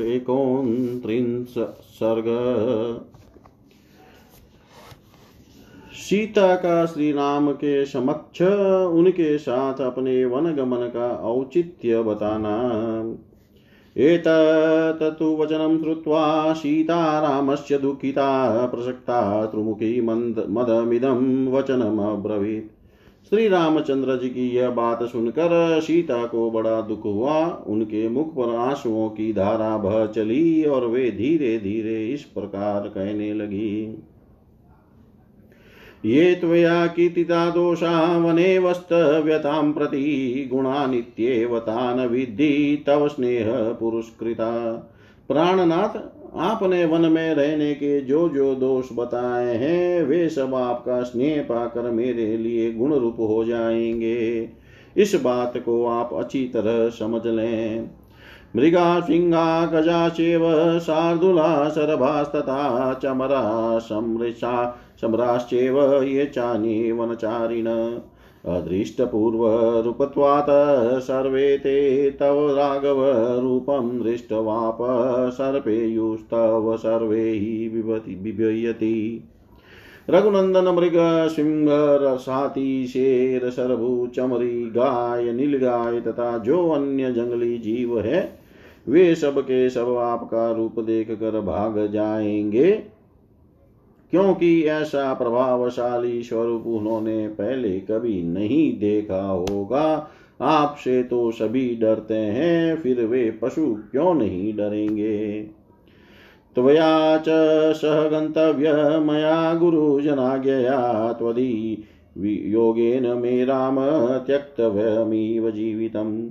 एकोनत्रिंश सर्ग। सीता का श्री राम के समक्ष उनके साथ अपने वन गमन का औचित्य बताना। एतत्तु वचनं श्रुत्वा सीता रामस्य दुःखिता, प्रसक्ता, त्रिमुखी, मन्द, मदमिदं वचनमब्रवीत्। श्री रामचंद्र जी की यह बात सुनकर सीता को बड़ा दुख हुआ। उनके मुख पर आंसुओं की धारा बह चली और वे धीरे धीरे इस प्रकार कहने लगी। ये त्वया कीर्तिता दोषा वने वस्तव्यतां प्रति गुणा नित्येव तान् विद्धि तव स्नेह पुरस्कृता। प्राणनाथ आपने वन में रहने के जो जो दोष बताए हैं, वे सब आपका स्नेह पाकर मेरे लिए गुण रूप हो जाएँगे। इस बात को आप अच्छी तरह समझ लें। मृगा, सिंहा, गजा चेव शार्दुला, शरभास्तथा, चमरा, समृषा समराश्चेव ये चानि वनचारिण। अदृष्टपूर्वरूपत्वात् सर्वे ते तव राघवरूपं दृष्टवाप, सर्पेयुस्तव सर्वे हि बिभयति। रघुनंदन मृग, सिंह साथी शेर, सरभु, चमरी, गाय, नीलगाय तथा जो अन्य जंगली जीव है, वे सब के सब आपका रूप देख कर भाग जाएँगे। क्योंकि ऐसा प्रभावशाली स्वरूप उन्होंने पहले कभी नहीं देखा होगा। आपसे तो सभी डरते हैं, फिर वे पशु क्यों नहीं डरेंगे? त्वया च सह गन्तव्य मया गुरुजनाज्ञया त्वदि। योगेन मे राम त्यक्तव्यमिव जीवितम्।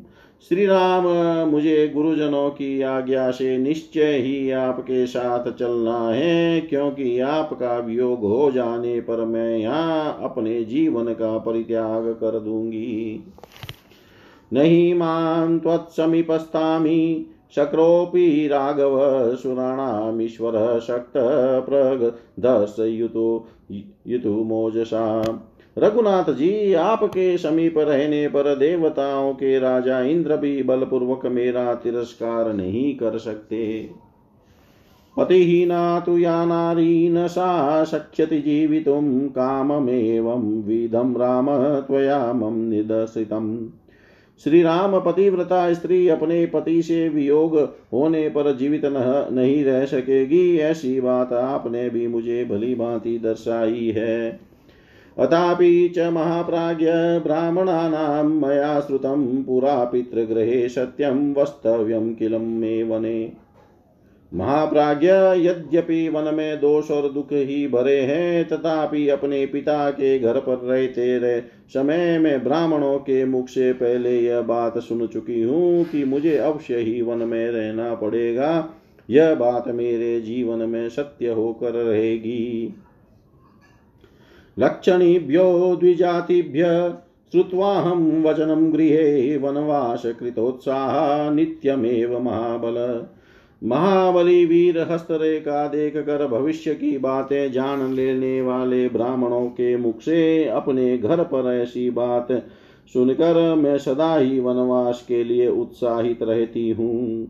श्री राम मुझे गुरुजनों की आज्ञा से निश्चय ही आपके साथ चलना है, क्योंकि आपका वियोग हो जाने पर मैं यहाँ अपने जीवन का परित्याग कर दूँगी। नहीं मान त्वत्समीपस्थामि शक्रोऽपि राघव सुराणामीश्वर शक्त प्रगदस्युतु युतुमोजसा रघुनाथ जी, आपके समीप रहने पर देवताओं के राजा इंद्र भी बलपूर्वक मेरा तिरस्कार नहीं कर सकते। पतिहीना तु या नारी न सा शक्यति जीवितुं काममेवं राम त्वया मम निदर्शितम्। श्री राम पतिव्रता स्त्री अपने पति से वियोग होने पर जीवित नहीं रह सकेगी, ऐसी बात आपने भी मुझे भली भांति दर्शाई है। अथापि च महाप्राज्य ब्राह्मणानां मया श्रुतं पुरा पितृगृहे सत्यं वस्तव्यं किल मे वने। महाप्राज्य यद्यपि वन में दोष और दुख ही भरे हैं, तथापि अपने पिता के घर पर रहते रहे समय में ब्राह्मणों के मुख से पहले यह बात सुन चुकी हूँ कि मुझे अवश्य ही वन में रहना पड़ेगा। यह बात मेरे जीवन में सत्य होकर रहेगी। लक्षणीभ्यो द्विजातिभ्य श्रुत्वाहं वचनं गृहे वनवासकृतोत्साह नित्यमेव महाबल। महाबली वीर हस्तरेखा देख कर भविष्य की बातें जान लेने वाले ब्राह्मणों के मुख से अपने घर पर ऐसी बात सुनकर मैं सदा ही वनवास के लिए उत्साहित रहती हूँ।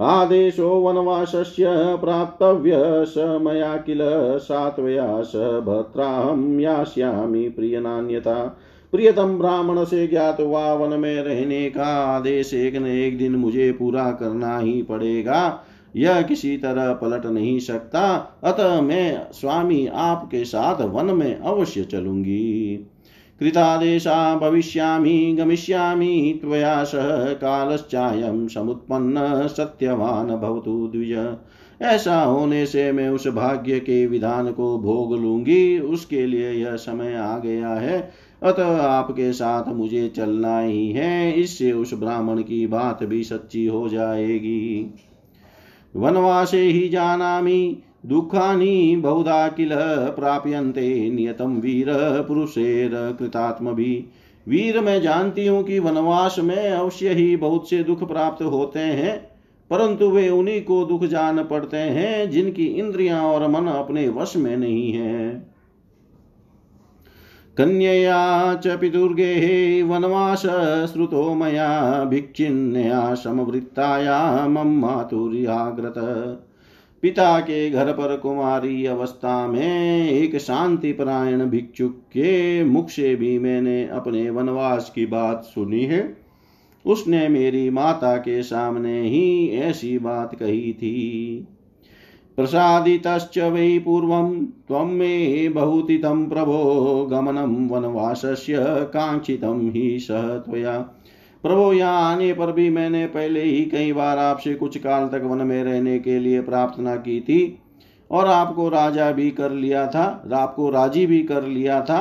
आदेशो वनवासस्य प्राप्तव्य स मया किल सात्वया स भद्राहं यास्यामि प्रियनान्यता। प्रियतम ब्राह्मण से ज्ञात हुआ वन में रहने का आदेश एक न एक दिन मुझे पूरा करना ही पड़ेगा। यह किसी तरह पलट नहीं सकता। अतः मैं स्वामी आपके साथ वन में अवश्य चलूँगी। कृतादेशा भविष्यामि, गमिष्यामि, त्वया सह कालश्चायं समुत्पन्न सत्यवान भवतु द्विज। ऐसा होने से मैं उस भाग्य के विधान को भोग लूँगी, उसके लिए यह समय आ गया है। अतः आपके साथ मुझे चलना ही है, इससे उस ब्राह्मण की बात भी सच्ची हो जाएगी। वनवासे ही जानामि दुःखानि बहुधा किल प्राप्यन्ते नियतं वीर पुरुषेर कृतात्मभि। वीर मैं जानती हूँ कि वनवास में अवश्य ही बहुत से दुख प्राप्त होते हैं, परंतु वे उन्हीं को दुख जान पड़ते हैं जिनकी इंद्रियाँ और मन अपने वश में नहीं है। कन्यया च पितुर्गे वनवास श्रुतो मया भिक्षिन्या समवृत्ताया मम मातुर्याग्रत। पिता के घर पर कुमारी अवस्था में एक शांति परायण भिक्षुक के मुख से भी मैंने अपने वनवास की बात सुनी है। उसने मेरी माता के सामने ही ऐसी बात कही थी। प्रसादितश्च वै पूर्वं त्वं मे बहुतितं प्रभो गमनं वनवासस्य काङ्क्षितं हि सह त्वया प्रभो, यहाँ आने पर भी मैंने पहले ही कई बार आपसे कुछ काल तक वन में रहने के लिए प्रार्थना की थी और आपको राजा भी कर लिया था, आपको राज़ी भी कर लिया था।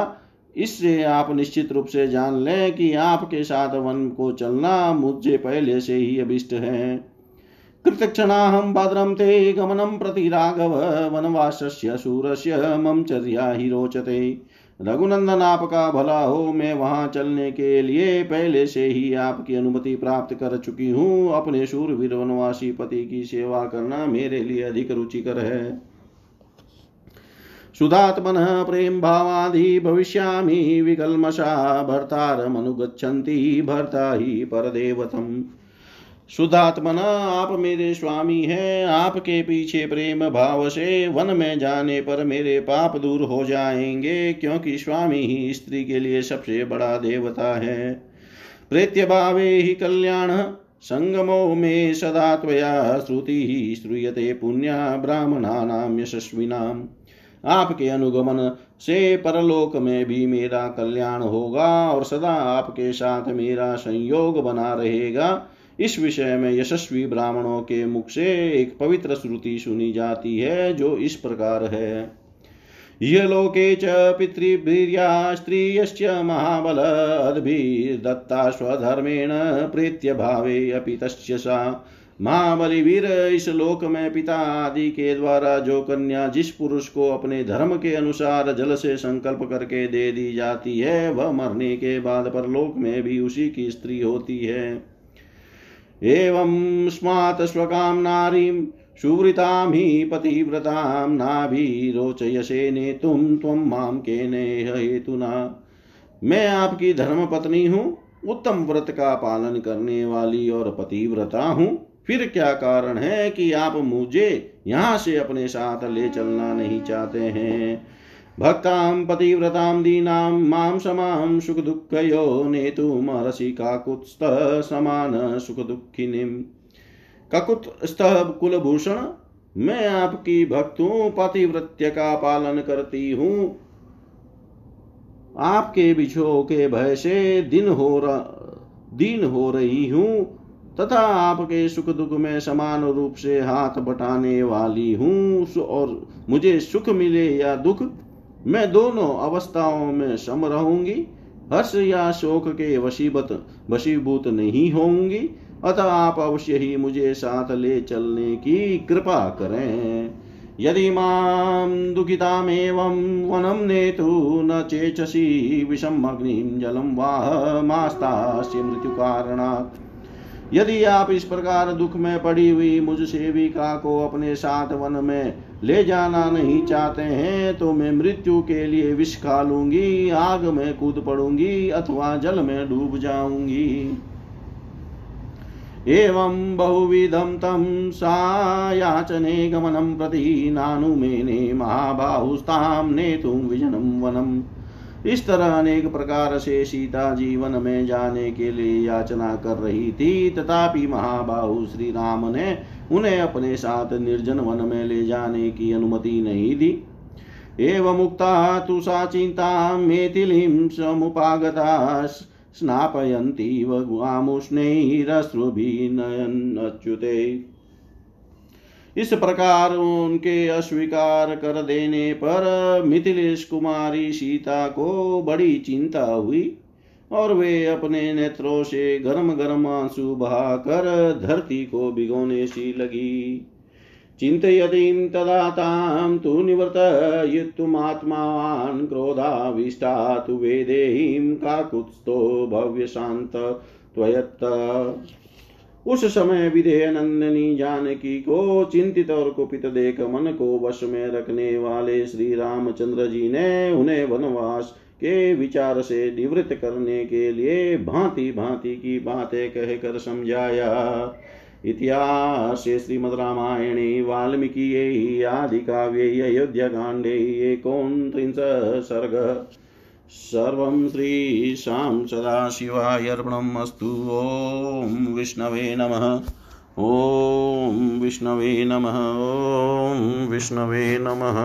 इससे आप निश्चित रूप से जान लें कि आपके साथ वन को चलना मुझे पहले से ही अभिष्ट है। कृतक्षणाहं भद्रं ते गमनं प्रति राघव वनवासस्य शूरस्य मम चर्या ही रोचते। रघुनंदन आपका भला हो, मैं वहाँ चलने के लिए पहले से ही आपकी अनुमति प्राप्त कर चुकी हूँ। अपने शूरवीर वनवासी पति की सेवा करना मेरे लिए अधिक रुचिकर है। सुधात्मन प्रेम भावादि भविष्यामि, विकल्मषा भर्तारमनुगच्छन्ति, भर्ता ही परदेवतम्। शुद्धात्मना आप मेरे स्वामी हैं, आपके पीछे प्रेम भाव से वन में जाने पर मेरे पाप दूर हो जाएँगे, क्योंकि स्वामी ही स्त्री के लिए सबसे बड़ा देवता है। प्रेत्य भावे ही कल्याण, संगमो में सदा त्वया श्रुति ही श्रूयते पुण्या ब्राह्मणानाम यशस्विनाम आपके अनुगमन से परलोक में भी मेरा कल्याण होगा और सदा आपके साथ मेरा संयोग बना रहेगा। इस विषय में यशस्वी ब्राह्मणों के मुख से एक पवित्र श्रुति सुनी जाती है, जो इस प्रकार है। यलोके च पितृभिर्या महाबल अद्भिर्दत्ता स्वधर्मेण प्रीत्य भावे अपि तस्य सा। महाबलिवीर इस लोक में पिता आदि के द्वारा जो कन्या जिस पुरुष को अपने धर्म के अनुसार जल से संकल्प करके दे दी जाती है, वह मरने के बाद परलोक में भी उसी की स्त्री होती है। एवं स्मात् स्वकां नारीं, सुवृतां हि पतिव्रतां नाभिरोचयसे नेतुं त्वं माँ केनेह हेतुना। मैं आपकी धर्म पत्नी हूँ, उत्तम व्रत का पालन करने वाली और पतिव्रता हूँ। फिर क्या कारण है कि आप मुझे यहाँ से अपने साथ ले चलना नहीं चाहते हैं? भक्तां पतिव्रतां दीनां माँ समां सुखदुःखयो नेतुमर्हसि काकुत्स्थसमान सुखदुःखिनीं। ककुत्स्थः कुलभूषण मैं आपकी भक्त हूँ पतिव्रत्य का पालन करती हूँ। आपके बिछो के भय से दिन हो र, दीन हो रही हूँ, तथा आपके सुख दुख में समान रूप से हाथ बटाने वाली हूँ और मुझे सुख मिले या दुख मैं दोनों अवस्थाओं में सम रहूँगी। हर्ष या शोक के वशीभूत वशीभूत नहीं होंगी। अतः आप अवश्य ही मुझे साथ ले चलने की कृपा करें। यदि माँ दुखितामेवं वनं नेतु न चेचसी विषमग्निं जलं वाह मास्तास्य मृत्युकारणात् यदि आप इस प्रकार दुख में पड़ी हुई मुझ सेविका को अपने साथ वन में ले जाना नहीं चाहते हैं तो मैं मृत्यु के लिए विष खा लूँगी, आग में कूद पड़ूँगी, अथवा जल में डूब जाऊँगी। एवं बहुविधम तम सायाचने गमनं प्रति नानुमेने ने तुम विजनम वनम् इस तरह अनेक प्रकार से सीता जीवन में जाने के लिए याचना कर रही थी। तथापि महाबाहु श्री राम ने उन्हें अपने साथ निर्जन वन में ले जाने की अनुमति नहीं दी। एवं मुक्ता तु सा चिंता मेथिलीं समुपागता स्नापयन्ती वमुष्णैरश्रुभिनयन्नच्युते इस प्रकार उनके अस्वीकार कर देने पर मिथिलेश कुमारी सीता को बड़ी चिंता हुई और वे अपने नेत्रों से गर्म गर्म आँसू बहाकर धरती को भिगोने सी लगी। चिन्तयतीं तदा तां तु निवर्तयितुमात्मावान् क्रोधाविष्टा तु वेदेहीं काकुत्स्थो भव्यशान्त त्वयत्त। उस समय विधेय नंदनी जानकी को चिंतित और कुपित देख मन को वश में रखने वाले श्री रामचंद्र जी ने उन्हें वनवास के विचार से निवृत्त करने के लिए भांति भांति की बातें कहकर समझाया। इतिहास श्रीमद्रामायणे वाल्मीकियै आदिकाव्ये अयोध्याकाण्डे एकोनत्रिंश सर्ग सर्वं श्रीशां सदाशिवाय अर्पणम् अस्तु ॐ विष्णवे नमः। ॐ विष्णवे नमः। ॐ विष्णवे नमः।